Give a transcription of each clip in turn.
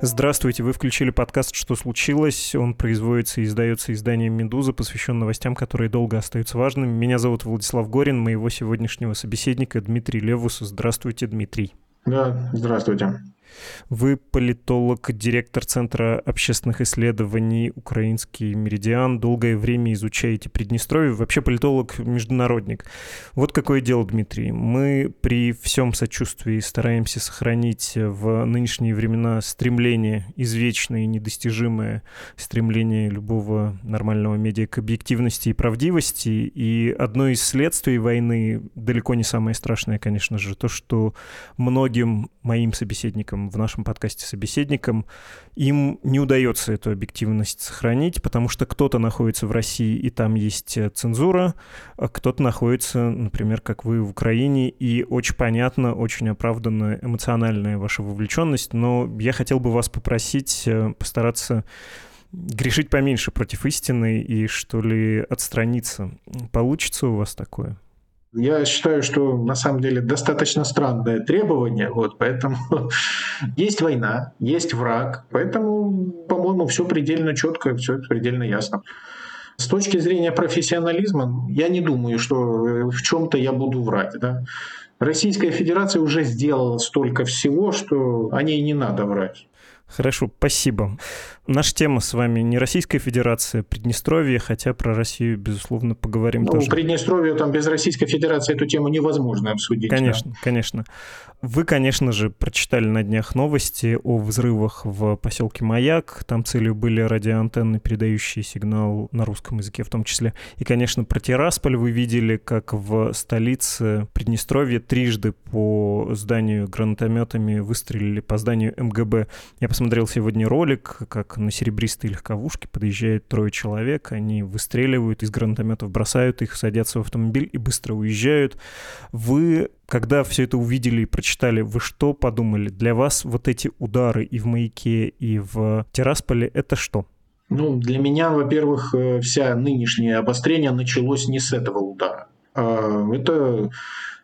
Здравствуйте, вы включили подкаст «Что случилось?». Он производится и издается изданием «Медуза», посвящен новостям, которые долго остаются важными. Меня зовут Владислав Горин, моего сегодняшнего собеседника Дмитрий Левус. Здравствуйте, Дмитрий. Да, здравствуйте. Вы политолог, директор Центра общественных исследований «Украинский меридиан». Долгое время изучаете Приднестровье. Вообще политолог-международник. Вот какое дело, Дмитрий. Мы при всем сочувствии стараемся сохранить в нынешние времена стремление, извечное и недостижимое стремление любого нормального медиа к объективности и правдивости. И одно из следствий войны, далеко не самое страшное, конечно же, то, что многим моим собеседникам в нашем подкасте собеседникам, им не удается эту объективность сохранить, потому что кто-то находится в России, и там есть э, цензура, а кто-то находится, например, как вы в Украине, и очень понятно, очень оправданно эмоциональная ваша вовлеченность, но я хотел бы вас попросить э, постараться грешить поменьше против истины и, что ли, отстраниться. Получится у вас такое? Я считаю, что на самом деле достаточно странное требование, вот, поэтому есть война, есть враг, поэтому, по-моему, все предельно четко, все предельно ясно. С точки зрения профессионализма, я не думаю, что в чем-то я буду врать. Да? Российская Федерация уже сделала столько всего, что о ней не надо врать. Хорошо, спасибо. Наша тема с вами не Российская Федерация, Приднестровье, хотя про Россию, безусловно, поговорим ну, тоже. Приднестровье, там без Российской Федерации эту тему невозможно обсудить. Конечно, да. конечно. Вы, конечно же, прочитали на днях новости о взрывах в поселке Маяк. Там целью были радиоантенны, передающие сигнал на русском языке в том числе. И, конечно, про Тирасполь вы видели, как в столице Приднестровья трижды по зданию гранатометами выстрелили по зданию МГБ. Я посмотрел сегодня ролик, как на серебристой легковушке подъезжает трое человек, они выстреливают из гранатометов, бросают их, садятся в автомобиль и быстро уезжают. Вы, когда все это увидели и прочитали, вы что подумали? Для вас вот эти удары и в Маяке, и в Тирасполе — это что? Ну, для меня, во-первых, э, вся нынешнее обострение началось не с этого удара. А, это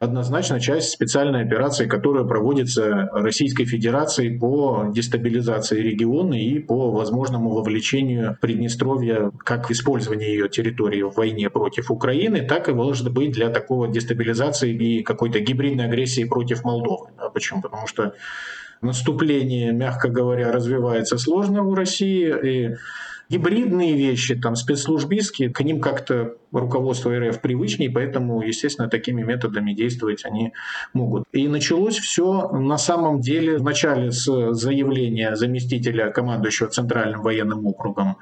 однозначно часть специальной операции, которая проводится Российской Федерацией по дестабилизации региона и по возможному вовлечению Приднестровья как в использование ее территории в войне против Украины, так и может быть для такого дестабилизации и какой-то гибридной агрессии против Молдовы. Почему? Потому что наступление, мягко говоря, развивается сложно в России, и гибридные вещи, там, спецслужбистские, к ним как-то руководство РФ привычнее, поэтому, естественно, такими методами действовать они могут. И началось все на самом деле вначале с заявления заместителя командующего Центральным военным округом.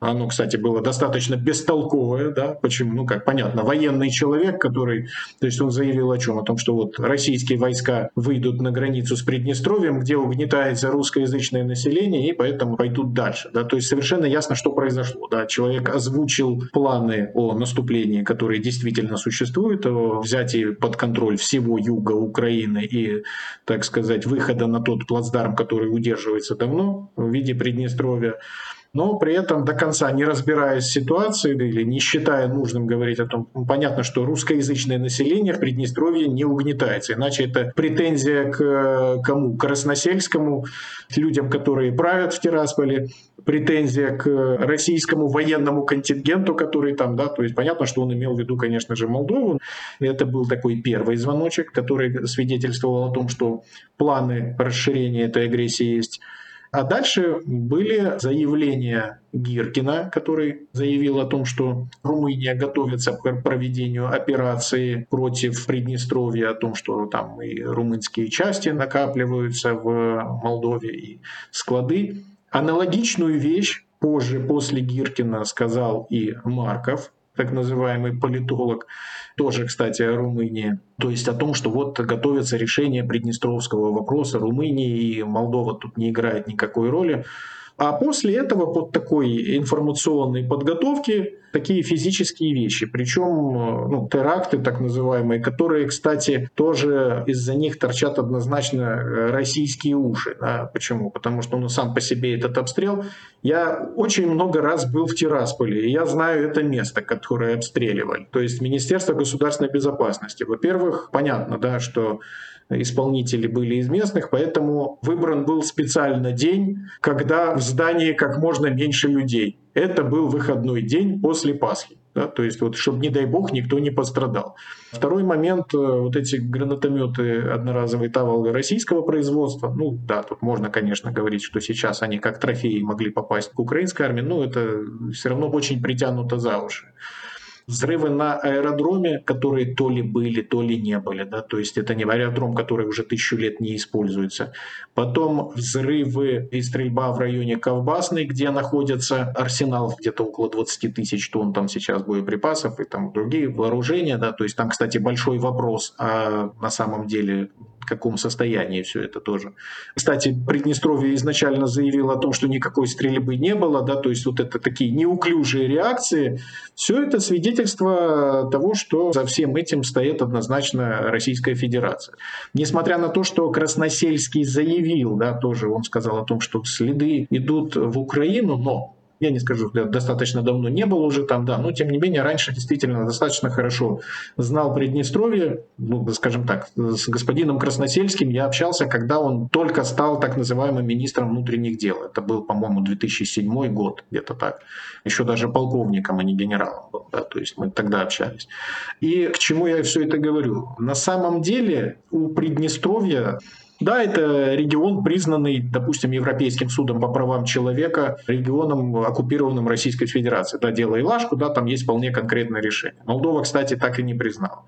Оно, кстати, было достаточно бестолковое, да, почему, ну, как понятно, военный человек, который, то есть он заявил о чем? О том, что вот российские войска выйдут на границу с Приднестровьем, где угнетается русскоязычное население, и поэтому пойдут дальше, да, то есть совершенно ясно, что произошло, да, человек озвучил планы о наступлении, которые действительно существуют, о взятии под контроль всего юга Украины и, так сказать, выхода на тот плацдарм, который удерживается давно в виде Приднестровья но при этом до конца не разбираясь в ситуации или не считая нужным говорить о том, понятно, что русскоязычное население в Приднестровье не угнетается, иначе это претензия к э, кому? К Красносельскому, людям, которые правят в Тирасполе, претензия к российскому военному контингенту, который там, да, то есть понятно, что он имел в виду, конечно же, Молдову. Это был такой первый звоночек, который свидетельствовал о том, что планы расширения этой агрессии есть. А дальше были заявления Гиркина, который заявил о том, что Румыния готовится к проведению операции против Приднестровья, о том, что там и румынские части накапливаются в Молдове и склады. Аналогичную вещь позже, после Гиркина, сказал и Марков, так называемый политолог, тоже, кстати, о Румынии. То есть о том, что вот готовится решение приднестровского вопроса Румынии, и Молдова тут не играет никакой роли. А после этого под такой информационной подготовки такие физические вещи, причем ну, теракты так называемые, которые, кстати, тоже из-за них торчат однозначно э, российские уши. Да? Почему? Потому что ну, сам по себе этот обстрел. Я очень много раз был в Тирасполе, и я знаю это место, которое обстреливали. То есть Министерство государственной безопасности. Во-первых, понятно, да, что исполнители были из местных, поэтому выбран был специально день, когда в здании как можно меньше людей. Это был выходной день после Пасхи. Да, то есть, вот, чтобы, не дай бог, никто не пострадал. Второй момент, э, вот эти гранатометы одноразовые Таволга российского производства, ну да, тут можно, конечно, говорить, что сейчас они как трофеи могли попасть к украинской армии, но это все равно очень притянуто за уши взрывы на аэродроме, которые то ли были, то ли не были, да, то есть это не аэродром, который уже тысячу лет не используется. Потом взрывы и стрельба в районе Ковбасной, где находится арсенал где-то около 20 тысяч тонн там сейчас боеприпасов и там другие вооружения, да, то есть там, кстати, большой вопрос, а на самом деле каком состоянии все это тоже. Кстати, Приднестровье изначально заявило о том, что никакой стрельбы не было, да, то есть вот это такие неуклюжие реакции. Все это свидетельство того, что за всем этим стоит однозначно Российская Федерация. Несмотря на то, что Красносельский заявил, да, тоже он сказал о том, что следы идут в Украину, но я не скажу, достаточно давно не был уже там, да, но тем не менее раньше действительно достаточно хорошо знал Приднестровье, ну, скажем так, с господином Красносельским я общался, когда он только стал так называемым министром внутренних дел. Это был, по-моему, 2007 год, где-то так. Еще даже полковником, а не генералом был, да, то есть мы тогда общались. И к чему я все это говорю? На самом деле у Приднестровья да, это регион, признанный, допустим, Европейским судом по правам человека, регионом, оккупированным Российской Федерацией. Да, дело Илашку, да, там есть вполне конкретное решение. Молдова, кстати, так и не признала.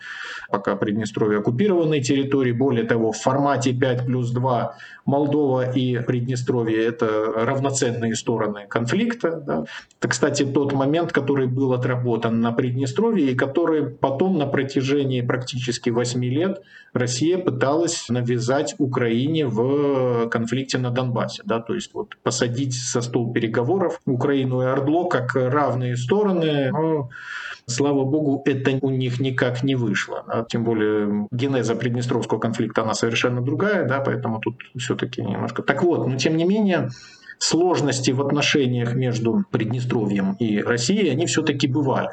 Пока Приднестровье оккупированной территории, более того, в формате 5 плюс 2 Молдова и Приднестровье – это равноценные стороны конфликта. Да. Это, кстати, тот момент, который был отработан на Приднестровье и который потом на протяжении практически 8 лет Россия пыталась навязать Украине в конфликте на Донбассе. Да, то есть вот посадить со стол переговоров Украину и Ордло как равные стороны. Но Слава богу, это у них никак не вышло. А тем более генеза Приднестровского конфликта, она совершенно другая, да, поэтому тут все-таки немножко... Так вот, но тем не менее, сложности в отношениях между Приднестровьем и Россией, они все-таки бывали.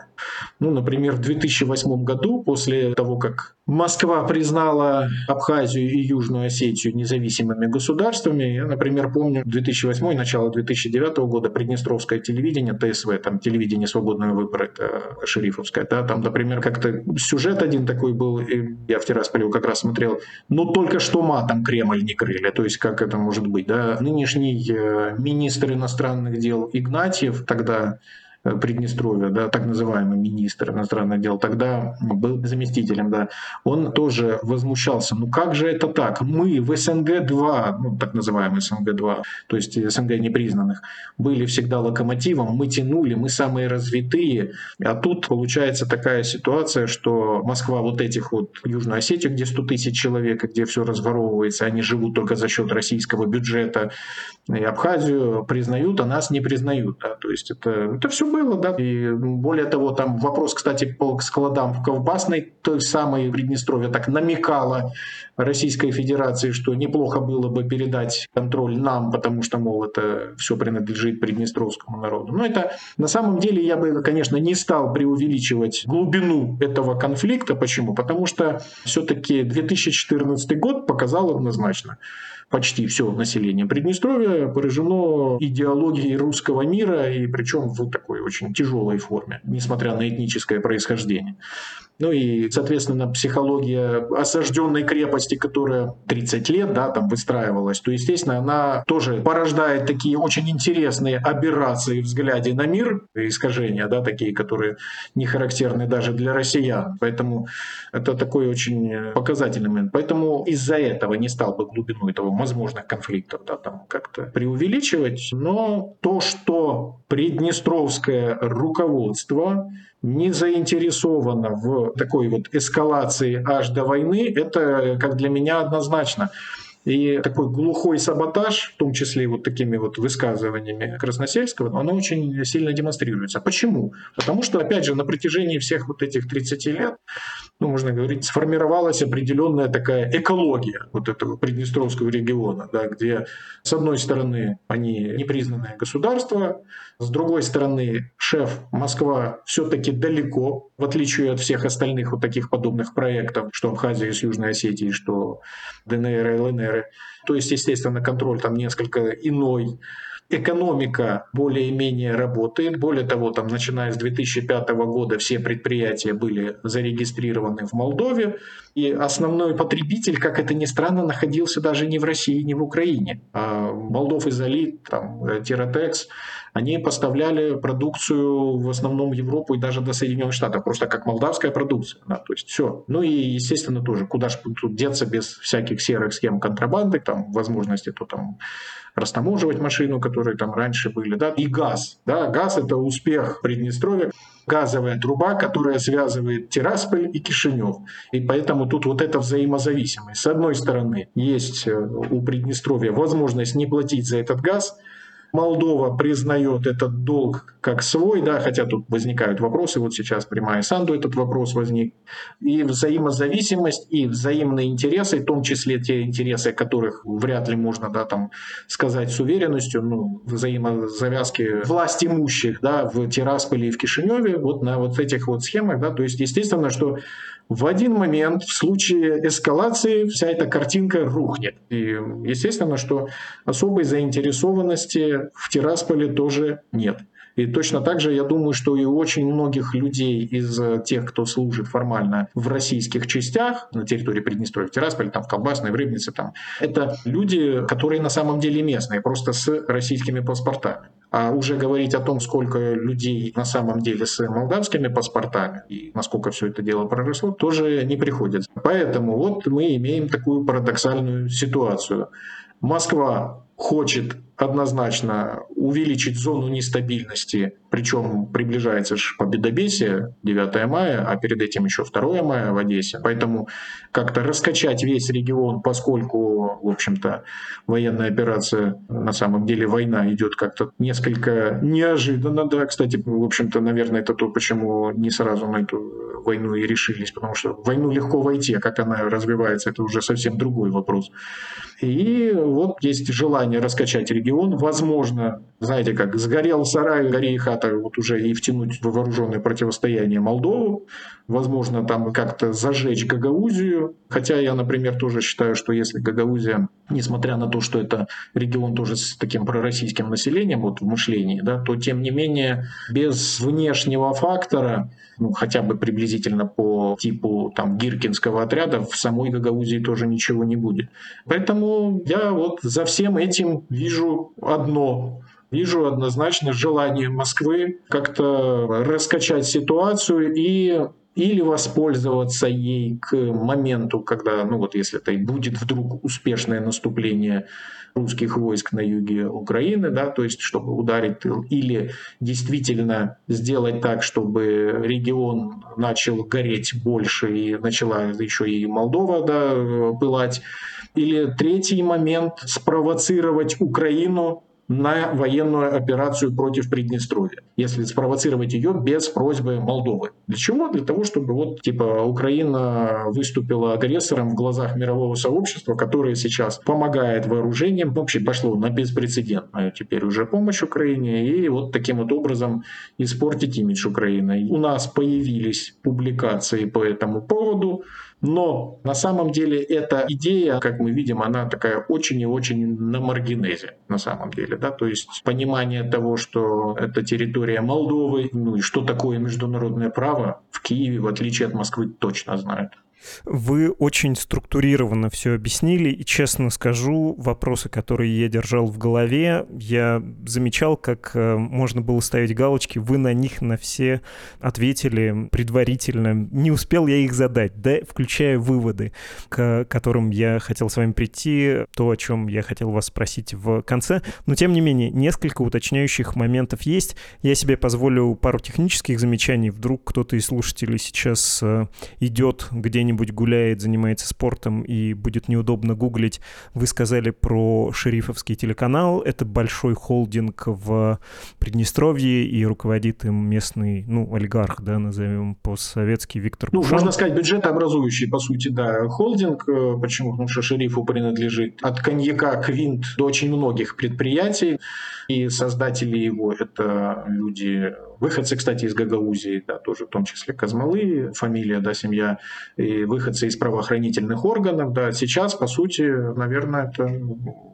Ну, например, в 2008 году, после того, как Москва признала Абхазию и Южную Осетию независимыми государствами, я, например, помню 2008 начало 2009 года Приднестровское телевидение, ТСВ, там телевидение «Свободного выбора», это шерифовское, да, там, например, как-то сюжет один такой был, и я в Тирасполе как раз смотрел, ну, только что матом Кремль не крыли, то есть как это может быть, да, нынешний э, министр иностранных дел Игнатьев тогда Приднестровья, да, так называемый министр иностранных дел, тогда был заместителем, да, он тоже возмущался, ну как же это так, мы в СНГ-2, ну так называемый СНГ-2, то есть СНГ непризнанных, были всегда локомотивом, мы тянули, мы самые развитые, а тут получается такая ситуация, что Москва вот этих вот Южную Осетию, где 100 тысяч человек, где все разворовывается, они живут только за счет российского бюджета, и Абхазию признают, а нас не признают, да, то есть это, это все было, да. И более того, там вопрос, кстати, по складам в Ковбасной, той самой Приднестровье так намекала Российской Федерации, что неплохо было бы передать контроль нам, потому что, мол, это все принадлежит Приднестровскому народу. Но это на самом деле я бы, конечно, не стал преувеличивать глубину этого конфликта. Почему? Потому что все-таки 2014 год показал однозначно, почти все население Приднестровья поражено идеологией русского мира, и причем в такой очень тяжелой форме, несмотря на этническое происхождение. Ну и, соответственно, психология осажденной крепости, которая 30 лет да, там выстраивалась, то, естественно, она тоже порождает такие очень интересные аберрации в взгляде на мир, искажения, да, такие, которые не характерны даже для россиян. Поэтому это такой очень показательный момент. Поэтому из-за этого не стал бы глубину этого возможных конфликтов да, там как-то преувеличивать. Но то, что приднестровское руководство не заинтересована в такой вот эскалации аж до войны, это как для меня однозначно. И такой глухой саботаж, в том числе вот такими вот высказываниями Красносельского, оно очень сильно демонстрируется. Почему? Потому что, опять же, на протяжении всех вот этих 30 лет, ну, можно говорить, сформировалась определенная такая экология вот этого Приднестровского региона, да, где, с одной стороны, они непризнанное государство, с другой стороны, шеф Москва все-таки далеко, в отличие от всех остальных вот таких подобных проектов, что Абхазия с Южной Осетией, что ДНР и ЛНР. То есть, естественно, контроль там несколько иной экономика более-менее работает. Более того, там, начиная с 2005 года все предприятия были зарегистрированы в Молдове. И основной потребитель, как это ни странно, находился даже не в России, не в Украине. А Молдов Изолит, там, Тиротекс, они поставляли продукцию в основном в Европу и даже до Соединенных Штатов, просто как молдавская продукция. Да, то есть все. Ну и, естественно, тоже, куда же тут деться без всяких серых схем контрабанды, там, возможности то там растаможивать машину, которые там раньше были, да, и газ. Да, газ – это успех Приднестровья, газовая труба, которая связывает Тирасполь и Кишинев. И поэтому тут вот эта взаимозависимость. С одной стороны, есть э, у Приднестровья возможность не платить за этот газ – Молдова признает этот долг как свой, да, хотя тут возникают вопросы, вот сейчас при Майе Санду этот вопрос возник, и взаимозависимость, и взаимные интересы, в том числе те интересы, которых вряд ли можно, да, там, сказать с уверенностью, ну, взаимозавязки власть имущих, да, в Тирасполе и в Кишиневе, вот на вот этих вот схемах, да, то есть естественно, что в один момент в случае эскалации вся эта картинка рухнет. И естественно, что особой заинтересованности в Тирасполе тоже нет. И точно так же я думаю, что и очень многих людей из тех, кто служит формально в российских частях на территории Приднестровья, в Тирасполе, там, в Колбасной, в Рыбнице, там, это люди, которые на самом деле местные, просто с российскими паспортами. А уже говорить о том, сколько людей на самом деле с молдавскими паспортами и насколько все это дело проросло, тоже не приходится. Поэтому вот мы имеем такую парадоксальную ситуацию. Москва хочет однозначно увеличить зону нестабильности, причем приближается же победобесие, 9 мая, а перед этим еще 2 мая в Одессе. Поэтому как-то раскачать весь регион, поскольку, в общем-то, военная операция, на самом деле война идет как-то несколько неожиданно, да, кстати, в общем-то, наверное, это то, почему не сразу на эту войну и решились, потому что в войну легко войти, а как она развивается, это уже совсем другой вопрос. И вот есть желание раскачать регион. Возможно, знаете, как сгорел сарай, гори и хата, вот уже и втянуть в вооруженное противостояние Молдову. Возможно, там как-то зажечь Гагаузию. Хотя я, например, тоже считаю, что если Гагаузия, несмотря на то, что это регион тоже с таким пророссийским населением вот в мышлении, да, то тем не менее без внешнего фактора ну, хотя бы приблизительно по типу там Гиркинского отряда, в самой Гагаузии тоже ничего не будет. Поэтому я вот за всем этим вижу одно вижу однозначно желание Москвы как-то раскачать ситуацию и или воспользоваться ей к моменту, когда, ну вот если это и будет вдруг успешное наступление русских войск на юге Украины, да, то есть чтобы ударить тыл, или действительно сделать так, чтобы регион начал гореть больше и начала еще и Молдова да, пылать, или третий момент спровоцировать Украину на военную операцию против Приднестровья, если спровоцировать ее без просьбы Молдовы. Для чего? Для того, чтобы вот типа Украина выступила агрессором в глазах мирового сообщества, которое сейчас помогает вооружением, вообще пошло на беспрецедентную теперь уже помощь Украине, и вот таким вот образом испортить имидж Украины. У нас появились публикации по этому поводу, но на самом деле эта идея, как мы видим, она такая очень и очень на маргинезе на самом деле. Да? То есть понимание того, что это территория Молдовы, ну и что такое международное право в Киеве, в отличие от Москвы, точно знают. Вы очень структурированно все объяснили, и честно скажу, вопросы, которые я держал в голове, я замечал, как э, можно было ставить галочки, вы на них на все ответили предварительно. Не успел я их задать, да, включая выводы, к которым я хотел с вами прийти, то, о чем я хотел вас спросить в конце. Но, тем не менее, несколько уточняющих моментов есть. Я себе позволю пару технических замечаний. Вдруг кто-то из слушателей сейчас э, идет где где-нибудь гуляет, занимается спортом и будет неудобно гуглить, вы сказали про шерифовский телеканал. Это большой холдинг в Приднестровье, и руководит им местный, ну, олигарх, да, назовем постсоветский Виктор Ну, Кушан. можно сказать, бюджетообразующий, по сути, да, холдинг. Э, почему? Потому что шерифу принадлежит от коньяка Квинт до очень многих предприятий. И создатели его – это люди Выходцы, кстати, из Гагаузии, да, тоже в том числе Казмалы, фамилия, да, семья, и выходцы из правоохранительных органов, да, сейчас, по сути, наверное, это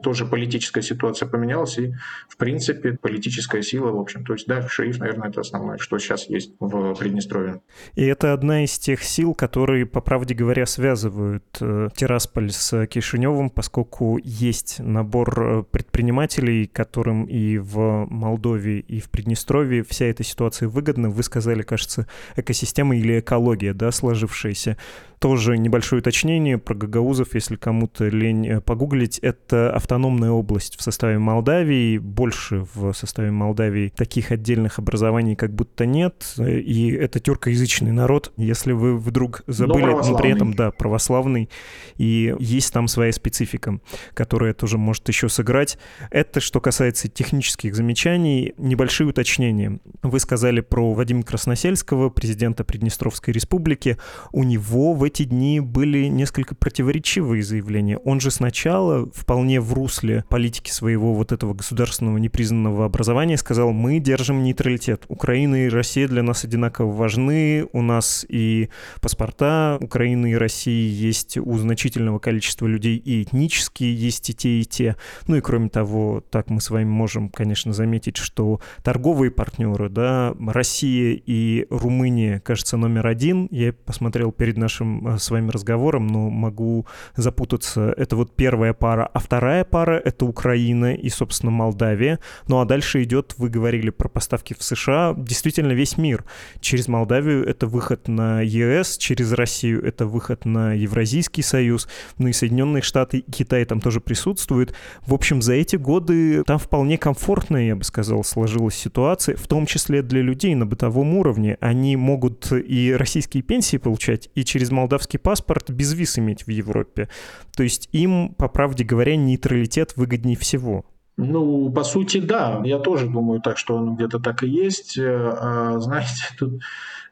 тоже политическая ситуация поменялась, и, в принципе, политическая сила, в общем, то есть, да, шериф, наверное, это основное, что сейчас есть в Приднестровье. И это одна из тех сил, которые, по правде говоря, связывают э, Тирасполь с Кишиневым, поскольку есть набор э, предпринимателей, которым и в Молдове, и в Приднестровье вся эта ситуация ситуации выгодно. Вы сказали, кажется, экосистема или экология, да, сложившаяся. Тоже небольшое уточнение про гагаузов, если кому-то лень э, погуглить. Это автономная область в составе Молдавии. Больше в составе Молдавии таких отдельных образований как будто нет. И это тюркоязычный народ. Если вы вдруг забыли, но, но при этом, да, православный. И есть там своя специфика, которая тоже может еще сыграть. Это что касается технических замечаний. Небольшие уточнения. Вы сказали про Вадима Красносельского, президента Приднестровской республики. У него в эти дни были несколько противоречивые заявления. Он же сначала вполне в русле политики своего вот этого государственного непризнанного образования сказал, мы держим нейтралитет. Украина и Россия для нас одинаково важны, у нас и паспорта Украины и России есть у значительного количества людей и этнические есть и те, и те. Ну и кроме того, так мы с вами можем, конечно, заметить, что торговые партнеры, да, Россия и Румыния, кажется, номер один. Я посмотрел перед нашим Э, с вами разговором, но могу запутаться. Это вот первая пара. А вторая пара — это Украина и, собственно, Молдавия. Ну а дальше идет, вы говорили про поставки в США, действительно весь мир. Через Молдавию это выход на ЕС, через Россию это выход на Евразийский союз, ну и Соединенные Штаты и Китай там тоже присутствуют. В общем, за эти годы там вполне комфортная, я бы сказал, сложилась ситуация, в том числе для людей на бытовом уровне. Они могут и российские пенсии получать, и через молдавский паспорт без виз иметь в Европе. То есть им, по правде говоря, нейтралитет выгоднее всего. Ну, по сути, да. Я тоже думаю так, что он где-то так и есть. Э, а, знаете, тут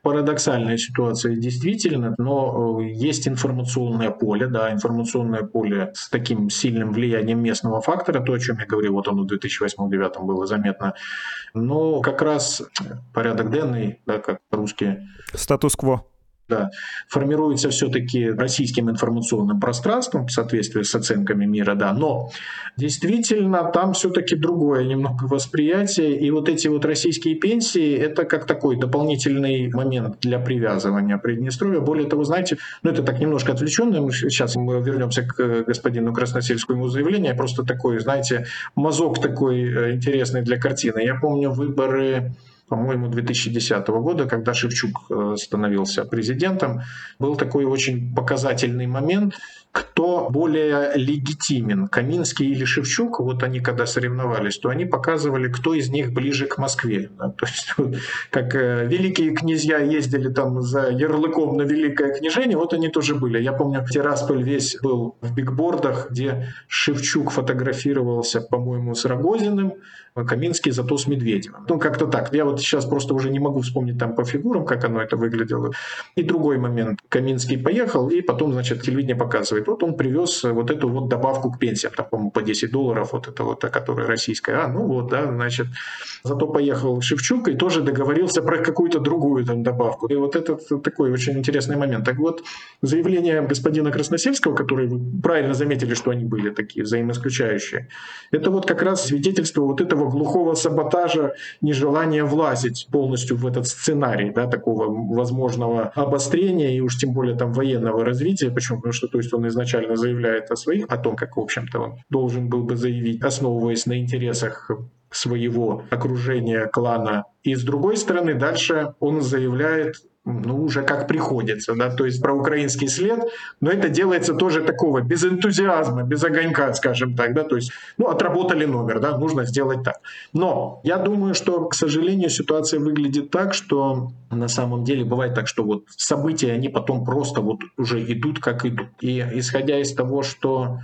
парадоксальная ситуация действительно, но э, есть информационное поле, да, информационное поле с таким сильным влиянием местного фактора, то, о чем я говорил, вот оно в 2008-2009 было заметно, но как раз порядок денный, да, как русские. Статус-кво формируется все-таки российским информационным пространством в соответствии с оценками мира, да, но действительно там все-таки другое немного восприятие, и вот эти вот российские пенсии, это как такой дополнительный момент для привязывания Приднестровья. Более того, знаете, ну это так немножко отвлеченно, сейчас мы вернемся к господину Красносельскому заявлению, просто такой, знаете, мазок такой э, интересный для картины. Я помню выборы по-моему, 2010 года, когда Шевчук э, становился президентом, был такой очень показательный момент, кто более легитимен, Каминский или Шевчук. Вот они когда соревновались, то они показывали, кто из них ближе к Москве. То есть как э, великие князья ездили там за ярлыком на великое княжение, вот они тоже были. Я помню, Тирасполь весь был в бигбордах, где Шевчук фотографировался, по-моему, с Рогозиным, Каминский зато с Медведевым. Ну, как-то так. Я вот сейчас просто уже не могу вспомнить там по фигурам, как оно это выглядело. И другой момент. Каминский поехал, и потом, значит, телевидение показывает. Вот он привез вот эту вот добавку к пенсиям, там, по-моему, по 10 долларов, вот это вот, которая российская. А, ну вот, да, значит. Зато поехал Шевчук и тоже договорился про какую-то другую там добавку. И вот это такой очень интересный момент. Так вот, заявление господина Красносельского, которые вы правильно заметили, что они были такие взаимоисключающие, это вот как раз свидетельство вот этого глухого саботажа, нежелания влазить полностью в этот сценарий, да, такого возможного обострения и уж тем более там военного развития. Почему? Потому что то есть он изначально заявляет о своих, о том, как, в общем-то, он должен был бы заявить, основываясь на интересах своего окружения, клана. И с другой стороны, дальше он заявляет ну, уже как приходится, да, то есть про украинский след, но это делается тоже такого, без энтузиазма, без огонька, скажем так, да, то есть, ну, отработали номер, да, нужно сделать так. Но я думаю, что, к сожалению, ситуация выглядит так, что на самом деле бывает так, что вот события, они потом просто вот уже идут, как идут. И исходя из того, что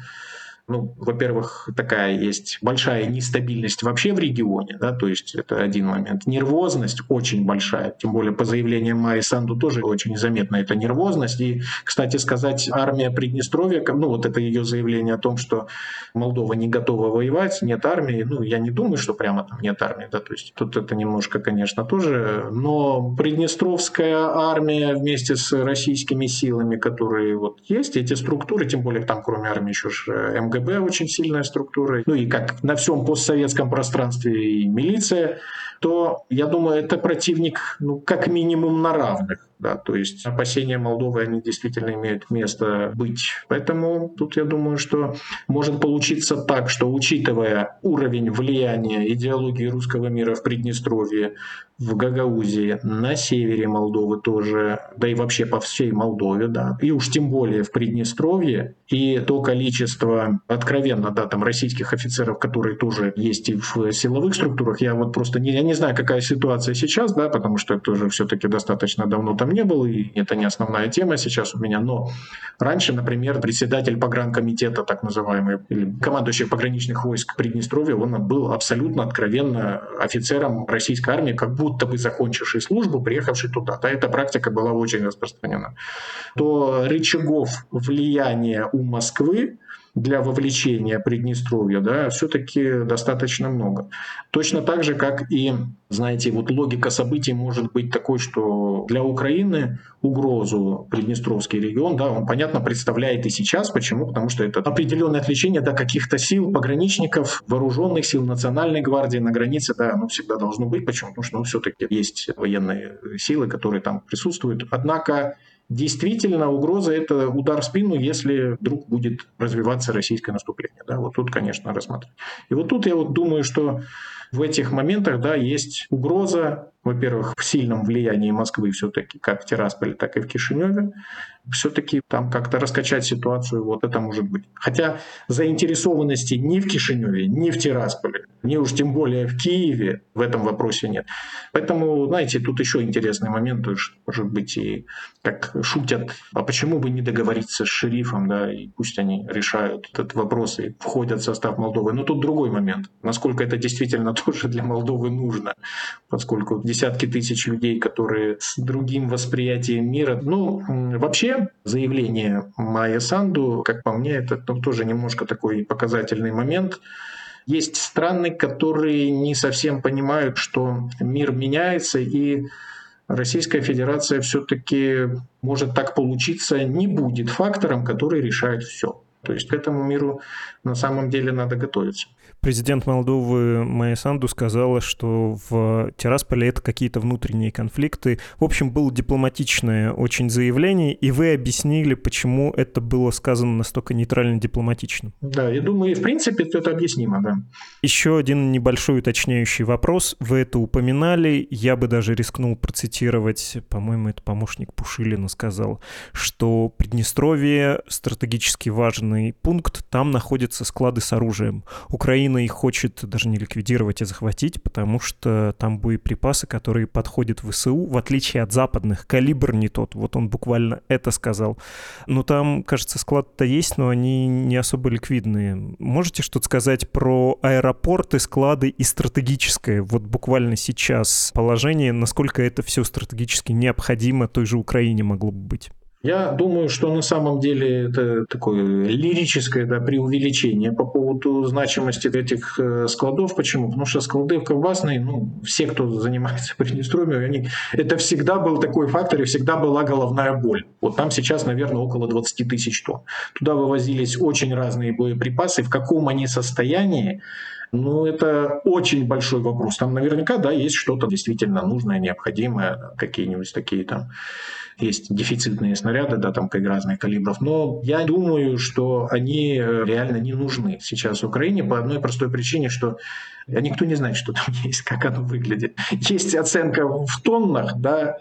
ну, во-первых, такая есть большая нестабильность вообще в регионе, да, то есть это один момент. Нервозность очень большая, тем более по заявлениям Майи Санду тоже очень заметна эта нервозность. И, кстати сказать, армия Приднестровья, ну вот это ее заявление о том, что Молдова не готова воевать, нет армии, ну я не думаю, что прямо там нет армии, да, то есть тут это немножко, конечно, тоже, но Приднестровская армия вместе с российскими силами, которые вот есть, эти структуры, тем более там кроме армии еще же МГБ, КГБ очень сильная структура, ну и как на всем постсоветском пространстве и милиция, то, я думаю, это противник, ну, как минимум на равных. Да, то есть опасения Молдовы, они действительно имеют место быть. Поэтому тут я думаю, что может получиться так, что учитывая уровень влияния идеологии русского мира в Приднестровье, в Гагаузии, на севере Молдовы тоже, да и вообще по всей Молдове, да, и уж тем более в Приднестровье, и то количество, откровенно, да, там российских офицеров, которые тоже есть и в силовых структурах, я вот просто не, я не знаю, какая ситуация сейчас, да, потому что это уже все-таки достаточно давно там не был, и это не основная тема сейчас у меня, но раньше, например, председатель погранкомитета, так называемый, или командующий пограничных войск Приднестровья, он был абсолютно откровенно офицером российской армии, как будто бы закончивший службу, приехавший туда. Да, эта практика была очень распространена. То рычагов влияния у Москвы для вовлечения Приднестровья, да, все-таки достаточно много. Точно так же, как и, знаете, вот логика событий может быть такой, что для Украины угрозу Приднестровский регион, да, он, понятно, представляет и сейчас. Почему? Потому что это определенное отвлечение до каких-то сил, пограничников, вооруженных сил Национальной гвардии на границе, да, оно всегда должно быть. Почему? Потому что ну, все-таки есть военные силы, которые там присутствуют. Однако Действительно, угроза – это удар в спину, если вдруг будет развиваться российское наступление. Да, вот тут, конечно, рассматривать. И вот тут я вот думаю, что в этих моментах да, есть угроза во-первых, в сильном влиянии Москвы все-таки, как в Тирасполе, так и в Кишиневе, все-таки там как-то раскачать ситуацию, вот это может быть. Хотя заинтересованности ни в Кишиневе, ни в Тирасполе, ни уж тем более в Киеве в этом вопросе нет. Поэтому, знаете, тут еще интересный момент, может быть, и как шутят, а почему бы не договориться с шерифом, да, и пусть они решают этот вопрос и входят в состав Молдовы. Но тут другой момент, насколько это действительно тоже для Молдовы нужно, поскольку десятки тысяч людей, которые с другим восприятием мира. Ну, вообще, заявление Майя Санду, как по мне, это ну, тоже немножко такой показательный момент. Есть страны, которые не совсем понимают, что мир меняется, и Российская Федерация все-таки может так получиться, не будет фактором, который решает все. То есть к этому миру на самом деле надо готовиться. Президент Молдовы Майя Санду сказала, что в Тирасполе это какие-то внутренние конфликты. В общем, было дипломатичное очень заявление, и вы объяснили, почему это было сказано настолько нейтрально дипломатично. Да, я думаю, в принципе, это объяснимо, да. Еще один небольшой уточняющий вопрос. Вы это упоминали, я бы даже рискнул процитировать, по-моему, это помощник Пушилина сказал, что Приднестровье стратегически важный пункт, там находятся склады с оружием. Украина Украина их хочет даже не ликвидировать, а захватить, потому что там боеприпасы, которые подходят в ВСУ, в отличие от западных. Калибр не тот. Вот он буквально это сказал. Но там, кажется, склад-то есть, но они не особо ликвидные. Можете что-то сказать про аэропорты, склады и стратегическое? Вот буквально сейчас положение, насколько это все стратегически необходимо той же Украине могло бы быть? Я думаю, что на самом деле это такое лирическое да, преувеличение по поводу значимости этих э, складов. Почему? Потому что склады в колбасной, ну, все, кто занимается Приднестровьем, они, это всегда был такой фактор и всегда была головная боль. Вот там сейчас, наверное, около 20 тысяч тонн. Туда вывозились очень разные боеприпасы. В каком они состоянии, Ну, это очень большой вопрос. Там наверняка, да, есть что-то действительно нужное, необходимое, какие-нибудь такие там есть дефицитные снаряды, да, там разных калибров, но я думаю, что они э, реально не нужны сейчас Украине по одной простой причине, что никто не знает, что там есть, как оно выглядит. Есть оценка в тоннах, да,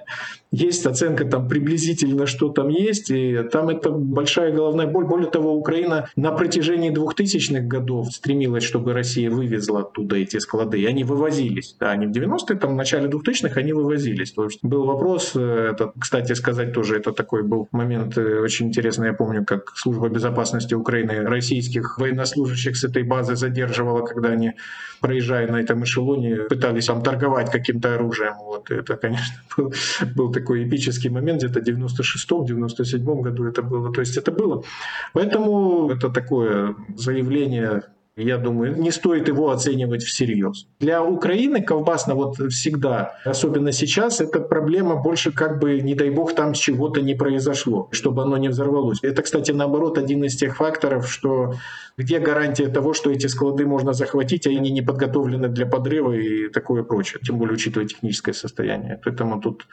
есть оценка там приблизительно, что там есть, и там это большая головная боль. Более того, Украина на протяжении 2000-х годов стремилась, чтобы Россия вывезла оттуда эти склады, и они вывозились. Да, они в 90-е, там, в начале 2000-х они вывозились. То есть был вопрос, э, это, кстати сказать тоже, это такой был момент э, очень интересный, я помню, как служба безопасности Украины российских военнослужащих с этой базы задерживала, когда они проезжая на этом эшелоне, пытались там торговать каким-то оружием. Вот это, конечно, был, был такой эпический момент, где-то в 96-м, 97-м году это было. То есть это было. Поэтому это такое заявление я думаю, не стоит его оценивать всерьез. Для Украины колбасно вот всегда, особенно сейчас, эта проблема больше как бы, не дай бог, там чего-то не произошло, чтобы оно не взорвалось. Это, кстати, наоборот, один из тех факторов, что где гарантия того, что эти склады можно захватить, а они не подготовлены для подрыва и такое прочее, тем более учитывая техническое состояние. Поэтому тут,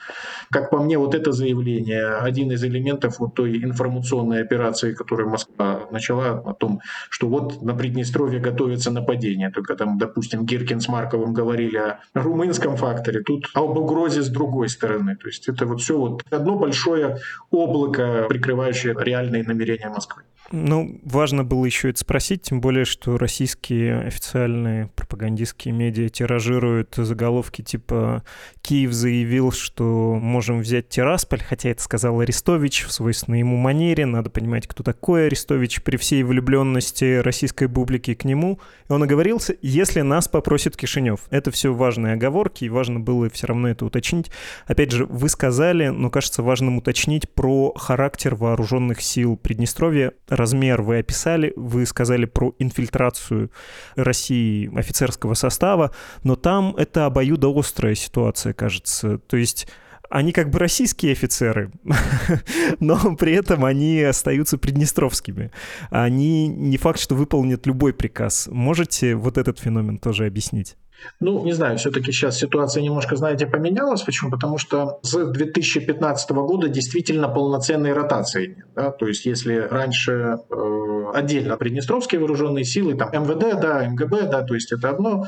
как по мне, вот это заявление один из элементов вот той информационной операции, которую Москва начала о том, что вот на Приднестровье готовится нападение. Только там, допустим, Гиркин с Марковым говорили о румынском факторе, тут об угрозе с другой стороны. То есть это вот все вот одно большое облако, прикрывающее реальные намерения Москвы. Ну, важно было еще это спросить, тем более, что российские официальные пропагандистские медиа тиражируют заголовки типа «Киев заявил, что можем взять Тирасполь», хотя это сказал Арестович в свойственной ему манере, надо понимать, кто такой Арестович при всей влюбленности российской публики к нему. И он оговорился, если нас попросит Кишинев. Это все важные оговорки, и важно было все равно это уточнить. Опять же, вы сказали, но кажется важным уточнить про характер вооруженных сил Приднестровья размер вы описали, вы сказали про инфильтрацию России офицерского состава, но там это обоюдоострая ситуация, кажется. То есть они как бы российские офицеры, но при этом они остаются приднестровскими. Они не факт, что выполнят любой приказ. Можете вот этот феномен тоже объяснить? Ну, не знаю, все-таки сейчас ситуация немножко, знаете, поменялась. Почему? Потому что с 2015 года действительно полноценной ротации нет. Да? То есть, если раньше э, отдельно Приднестровские вооруженные силы, там МВД, да, МГБ, да, то есть это одно,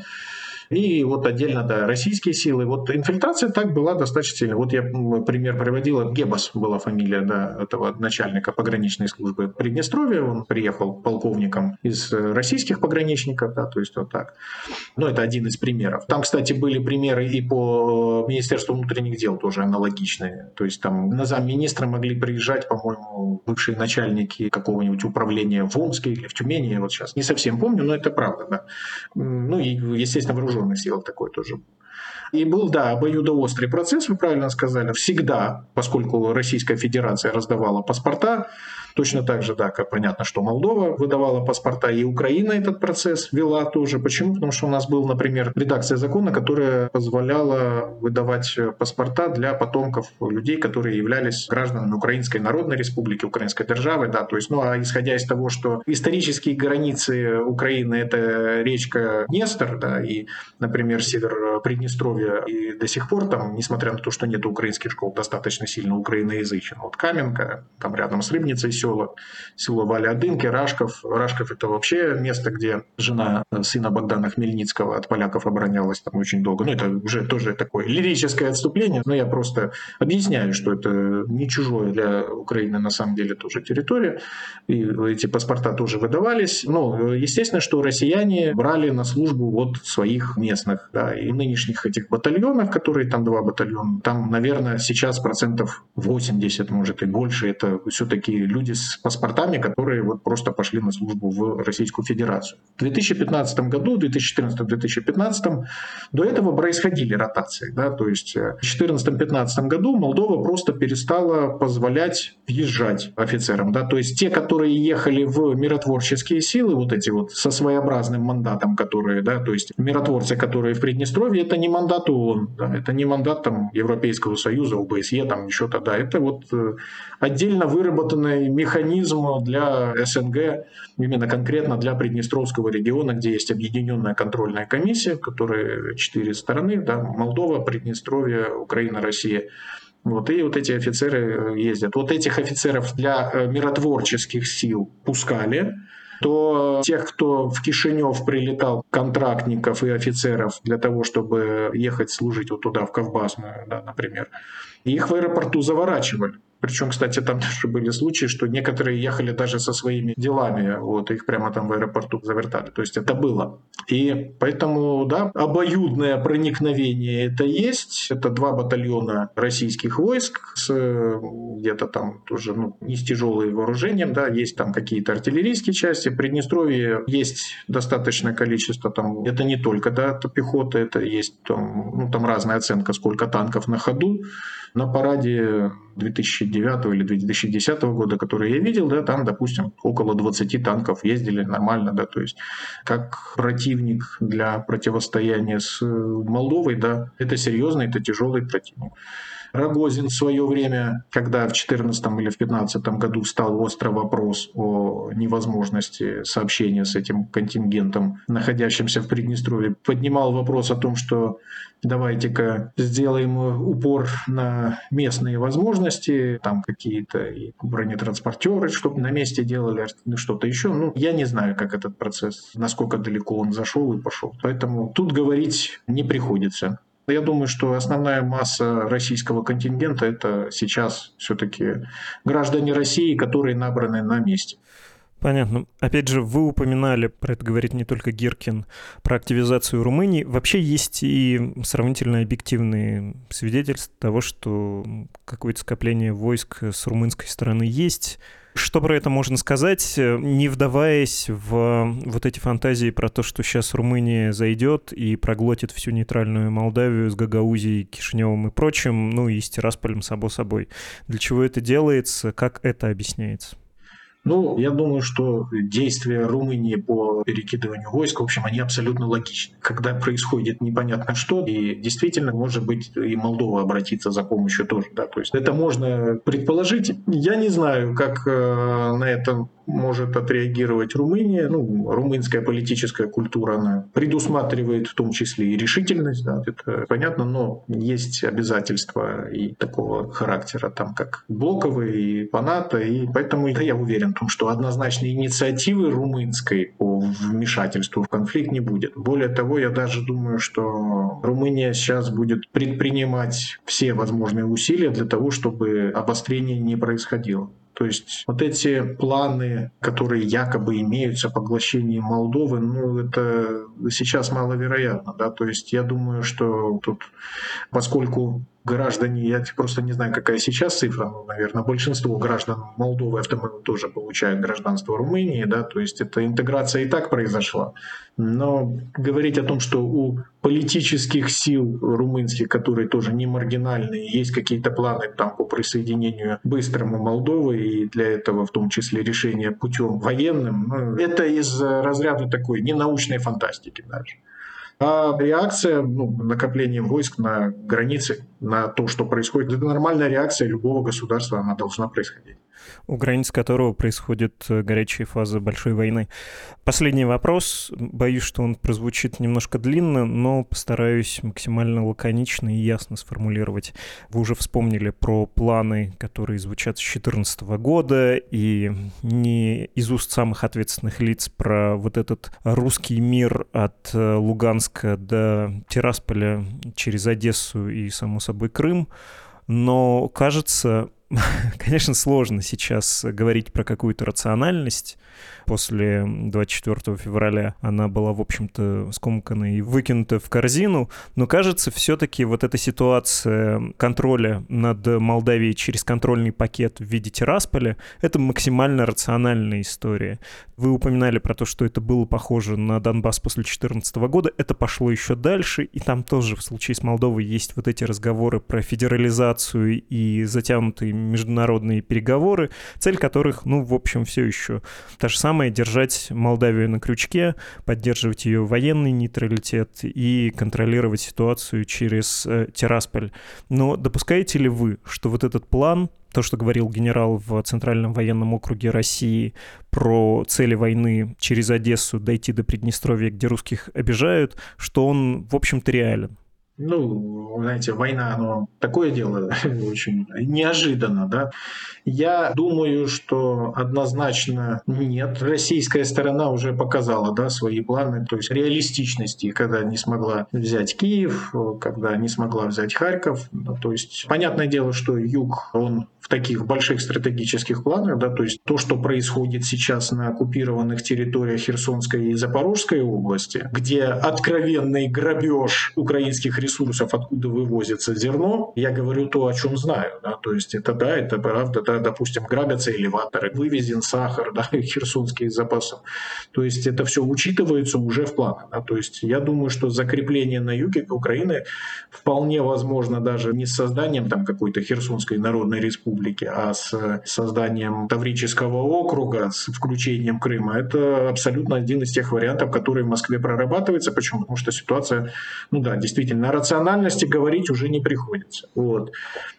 и вот отдельно, да, российские силы. Вот инфильтрация так была достаточно сильная. Вот я пример приводил, Гебас была фамилия, да, этого начальника пограничной службы Приднестровья. Он приехал полковником из российских пограничников, да, то есть вот так. Но это один из примеров. Там, кстати, были примеры и по Министерству внутренних дел тоже аналогичные. То есть там на замминистра могли приезжать, по-моему, бывшие начальники какого-нибудь управления в Омске или в Тюмени, я вот сейчас не совсем помню, но это правда, да. Ну и, естественно, вооруженные вооруженных силах такой тоже. И был, да, обоюдоострый процесс, вы правильно сказали, всегда, поскольку Российская Федерация раздавала паспорта, Точно так же, да, как понятно, что Молдова выдавала паспорта, и Украина этот процесс вела тоже. Почему? Потому что у нас был, например, редакция закона, которая позволяла выдавать паспорта для потомков людей, которые являлись гражданами Украинской Народной Республики, Украинской державы, да, то есть, ну, а исходя из того, что исторические границы Украины — это речка Днестр, да, и, например, север Приднестровья, и до сих пор там, несмотря на то, что нет украинских школ, достаточно сильно украиноязычен. Вот Каменка, там рядом с Рыбницей, села, село Валиадынки, Рашков. Рашков это вообще место, где жена сына Богдана Хмельницкого от поляков оборонялась там очень долго. Ну, это уже тоже такое лирическое отступление, но я просто объясняю, что это не чужое для Украины на самом деле тоже территория. И эти паспорта тоже выдавались. Но естественно, что россияне брали на службу вот своих местных, да, и нынешних этих батальонов, которые там два батальона, там, наверное, сейчас процентов 80, может и больше, это все-таки люди с паспортами, которые вот просто пошли на службу в Российскую Федерацию. В 2015 году, в 2014-2015 до этого происходили ротации. Да, то есть э, в 2014-2015 году Молдова просто перестала позволять въезжать офицерам. Да, то есть те, которые ехали в миротворческие силы, вот эти вот со своеобразным мандатом, которые, да, то есть миротворцы, которые в Приднестровье, это не мандат ООН, да, это не мандат там, Европейского Союза, ОБСЕ, там еще-то, да, это вот э, отдельно выработанный механизм для СНГ, именно конкретно для Приднестровского региона, где есть объединенная контрольная комиссия, в которой четыре стороны, да, Молдова, Приднестровье, Украина, Россия. Вот, и вот эти офицеры ездят. Вот этих офицеров для э, миротворческих сил пускали, то тех, кто в Кишинев прилетал, контрактников и офицеров для того, чтобы ехать служить вот туда, в Ковбасную, да, например, их в аэропорту заворачивали. Причем, кстати, там даже были случаи, что некоторые ехали даже со своими делами, вот их прямо там в аэропорту завертали. То есть это было. И поэтому, да, обоюдное проникновение это есть. Это два батальона российских войск с где-то там тоже ну, не с тяжелым вооружением, да, есть там какие-то артиллерийские части. В Приднестровье есть достаточное количество там, это не только, да, это пехота, это есть там, ну, там разная оценка, сколько танков на ходу. На параде 2009 или 2010 года, который я видел, да, там, допустим, около 20 танков ездили нормально, да, то есть как противник для противостояния с Молдовой, да, это серьезный, это тяжелый противник. Рогозин в свое время, когда в 2014 или в 2015 году стал острый вопрос о невозможности сообщения с этим контингентом, находящимся в Приднестровье, поднимал вопрос о том, что давайте-ка сделаем упор на местные возможности, там какие-то бронетранспортеры, чтобы на месте делали что-то еще. Ну, я не знаю, как этот процесс, насколько далеко он зашел и пошел. Поэтому тут говорить не приходится. Я думаю, что основная масса российского контингента это сейчас все-таки граждане России, которые набраны на месте. Понятно. Опять же, вы упоминали, про это говорит не только Гиркин, про активизацию Румынии. Вообще есть и сравнительно объективные свидетельства того, что какое-то скопление войск с румынской стороны есть. Что про это можно сказать, не вдаваясь в вот эти фантазии про то, что сейчас Румыния зайдет и проглотит всю нейтральную Молдавию с Гагаузией, Кишиневым и прочим, ну и с Тирасполем, само собой. Для чего это делается, как это объясняется? Ну, я думаю, что действия Румынии по перекидыванию войск, в общем, они абсолютно логичны. Когда происходит непонятно что, и действительно, может быть, и Молдова обратиться за помощью тоже. Да? То есть это можно предположить. Я не знаю, как э, на это может отреагировать Румыния. Ну, румынская политическая культура, она предусматривает в том числе и решительность, да, это понятно, но есть обязательства и такого характера, там, как блоковые, и по и поэтому я уверен в том, что однозначной инициативы румынской по вмешательству в конфликт не будет. Более того, я даже думаю, что Румыния сейчас будет предпринимать все возможные усилия для того, чтобы обострение не происходило. То есть вот эти планы, которые якобы имеются поглощение Молдовы, ну это сейчас маловероятно, да, то есть я думаю, что тут, поскольку граждане, я просто не знаю, какая сейчас цифра, но, наверное, большинство граждан Молдовы автомобиль тоже получают гражданство Румынии, да, то есть эта интеграция и так произошла. Но говорить о том, что у политических сил румынских, которые тоже не маргинальные, есть какие-то планы там по присоединению быстрому Молдовы, и для этого в том числе решение путем военным, ну, это из разряда такой ненаучной фантастики даже. А реакция, ну, накопление войск на границе, на то, что происходит, это нормальная реакция любого государства, она должна происходить у границ которого происходит э, горячая фаза большой войны. Последний вопрос. Боюсь, что он прозвучит немножко длинно, но постараюсь максимально лаконично и ясно сформулировать. Вы уже вспомнили про планы, которые звучат с 2014 года, и не из уст самых ответственных лиц про вот этот русский мир от э, Луганска до Тирасполя через Одессу и, само собой, Крым. Но, кажется, конечно, сложно сейчас говорить про какую-то рациональность, после 24 февраля она была, в общем-то, скомкана и выкинута в корзину. Но кажется, все-таки вот эта ситуация контроля над Молдавией через контрольный пакет в виде Тирасполя — это максимально рациональная история. Вы упоминали про то, что это было похоже на Донбасс после 2014 года. Это пошло еще дальше, и там тоже в случае с Молдовой есть вот эти разговоры про федерализацию и затянутые международные переговоры, цель которых, ну, в общем, все еще та же самая — держать Молдавию на крючке, поддерживать ее военный нейтралитет и контролировать ситуацию через э, Тирасполь. Но допускаете ли вы, что вот этот план то, что говорил генерал в Центральном военном округе России про цели войны через Одессу дойти до Приднестровья, где русских обижают, что он, в общем-то, реален. Ну, знаете, война, оно такое дело очень неожиданно, да. Я думаю, что однозначно нет. Российская сторона уже показала, да, свои планы, то есть реалистичности, когда не смогла взять Киев, когда не смогла взять Харьков. То есть, понятное дело, что юг, он в таких больших стратегических планах, да, то есть то, что происходит сейчас на оккупированных территориях Херсонской и Запорожской области, где откровенный грабеж украинских ресурсов, откуда вывозится зерно, я говорю то, о чем знаю, да, то есть это да, это правда, да, допустим, грабятся элеваторы, вывезен сахар, да, херсонских запасов, то есть это все учитывается уже в планах, да, то есть я думаю, что закрепление на юге Украины вполне возможно даже не с созданием там какой-то Херсонской народной республики, республики, а с созданием Таврического округа, с включением Крыма, это абсолютно один из тех вариантов, которые в Москве прорабатывается. Почему? Потому что ситуация, ну да, действительно, о рациональности говорить уже не приходится. Вот.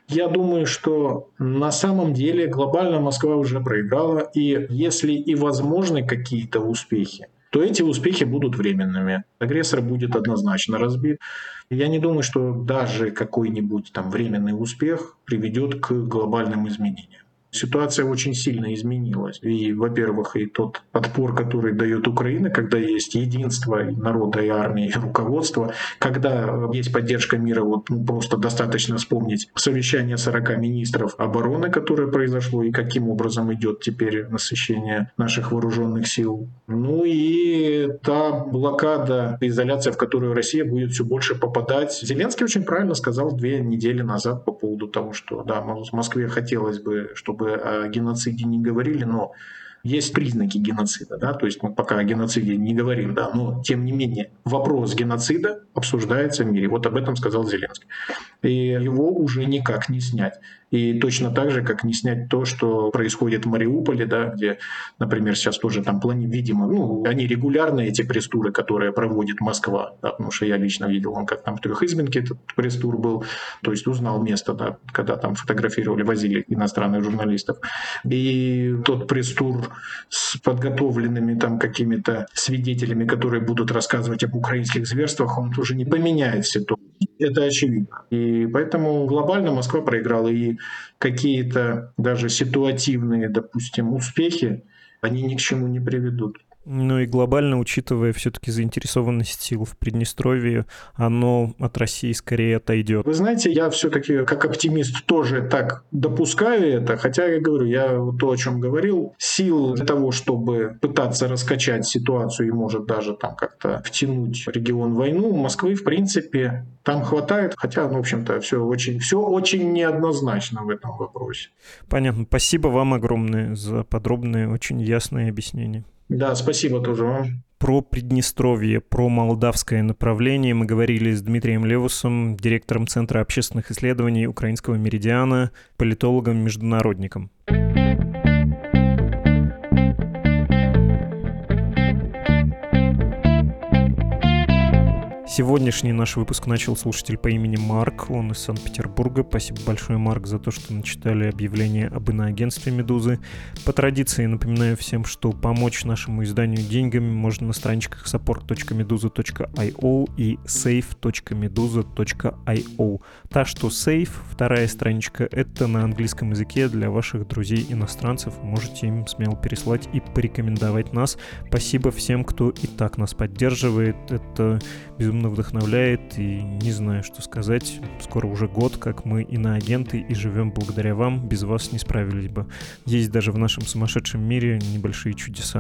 Я думаю, что на самом деле глобально Москва уже проиграла, и если и возможны какие-то успехи, то эти успехи будут временными. Агрессор будет однозначно разбит. Я не думаю, что даже какой-нибудь там временный успех приведет к глобальным изменениям ситуация очень сильно изменилась. И, во-первых, и тот отпор, который дает Украина, когда есть единство народа и армии, и руководства, когда есть поддержка мира, вот ну, просто достаточно вспомнить совещание 40 министров обороны, которое произошло, и каким образом идет теперь насыщение наших вооруженных сил. Ну и та блокада, изоляция, в которую Россия будет все больше попадать. Зеленский очень правильно сказал две недели назад по поводу того, что да, в Москве хотелось бы, чтобы о геноциде не говорили, но есть признаки геноцида, да, то есть мы пока о геноциде не говорим, да, но тем не менее вопрос геноцида обсуждается в мире. Вот об этом сказал Зеленский. И его уже никак не снять. И точно так же, как не снять то, что происходит в Мариуполе, да, где, например, сейчас тоже там плане, видимо, ну, они регулярные, эти пресс-туры, которые проводит Москва, да, потому что я лично видел, он как там в Трехизбинке этот пресс-тур был, то есть узнал место, да, когда там фотографировали, возили иностранных журналистов. И тот пресс-тур с подготовленными там какими-то свидетелями, которые будут рассказывать об украинских зверствах, он тоже не поменяет ситуацию. Это очевидно. И поэтому глобально Москва проиграла. И какие-то даже ситуативные, допустим, успехи, они ни к чему не приведут. Ну и глобально, учитывая все-таки заинтересованность сил в Приднестровье, оно от России скорее отойдет. Вы знаете, я все-таки как оптимист тоже так допускаю это, хотя я говорю, я то, о чем говорил, сил для того, чтобы пытаться раскачать ситуацию и может даже там как-то втянуть регион в войну, Москвы в принципе там хватает, хотя, ну, в общем-то, все очень, все очень неоднозначно в этом вопросе. Понятно. Спасибо вам огромное за подробные, очень ясные объяснения. Да, спасибо тоже вам. Про Приднестровье, про молдавское направление мы говорили с Дмитрием Левусом, директором Центра общественных исследований Украинского меридиана, политологом-международником. Сегодняшний наш выпуск начал слушатель по имени Марк, он из Санкт-Петербурга. Спасибо большое, Марк, за то, что начитали объявление об иноагентстве «Медузы». По традиции напоминаю всем, что помочь нашему изданию деньгами можно на страничках support.meduza.io и save.meduza.io. Та, что save, вторая страничка, это на английском языке для ваших друзей-иностранцев. Можете им смело переслать и порекомендовать нас. Спасибо всем, кто и так нас поддерживает. Это безумно безумно вдохновляет и не знаю, что сказать. Скоро уже год, как мы иноагенты и живем благодаря вам, без вас не справились бы. Есть даже в нашем сумасшедшем мире небольшие чудеса.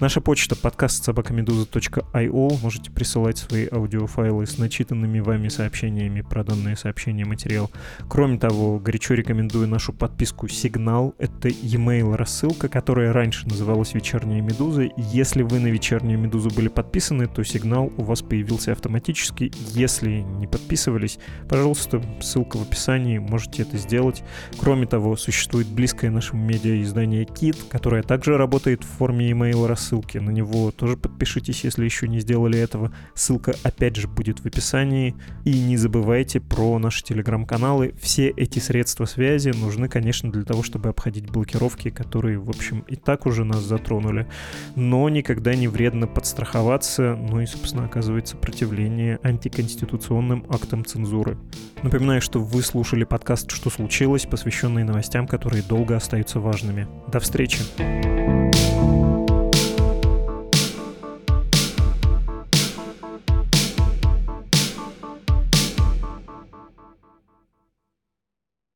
Наша почта подкаст собакамедуза.io. Можете присылать свои аудиофайлы с начитанными вами сообщениями про данные сообщения материал. Кроме того, горячо рекомендую нашу подписку «Сигнал». Это e-mail рассылка, которая раньше называлась «Вечерняя Медуза». Если вы на «Вечернюю Медузу» были подписаны, то «Сигнал» у вас появился автоматически автоматически. Если не подписывались, пожалуйста, ссылка в описании, можете это сделать. Кроме того, существует близкое нашему медиа издание Kit, которое также работает в форме email рассылки. На него тоже подпишитесь, если еще не сделали этого. Ссылка опять же будет в описании. И не забывайте про наши телеграм-каналы. Все эти средства связи нужны, конечно, для того, чтобы обходить блокировки, которые, в общем, и так уже нас затронули. Но никогда не вредно подстраховаться, ну и, собственно, оказывать сопротивление антиконституционным актам цензуры. Напоминаю, что вы слушали подкаст «Что случилось?», посвященный новостям, которые долго остаются важными. До встречи!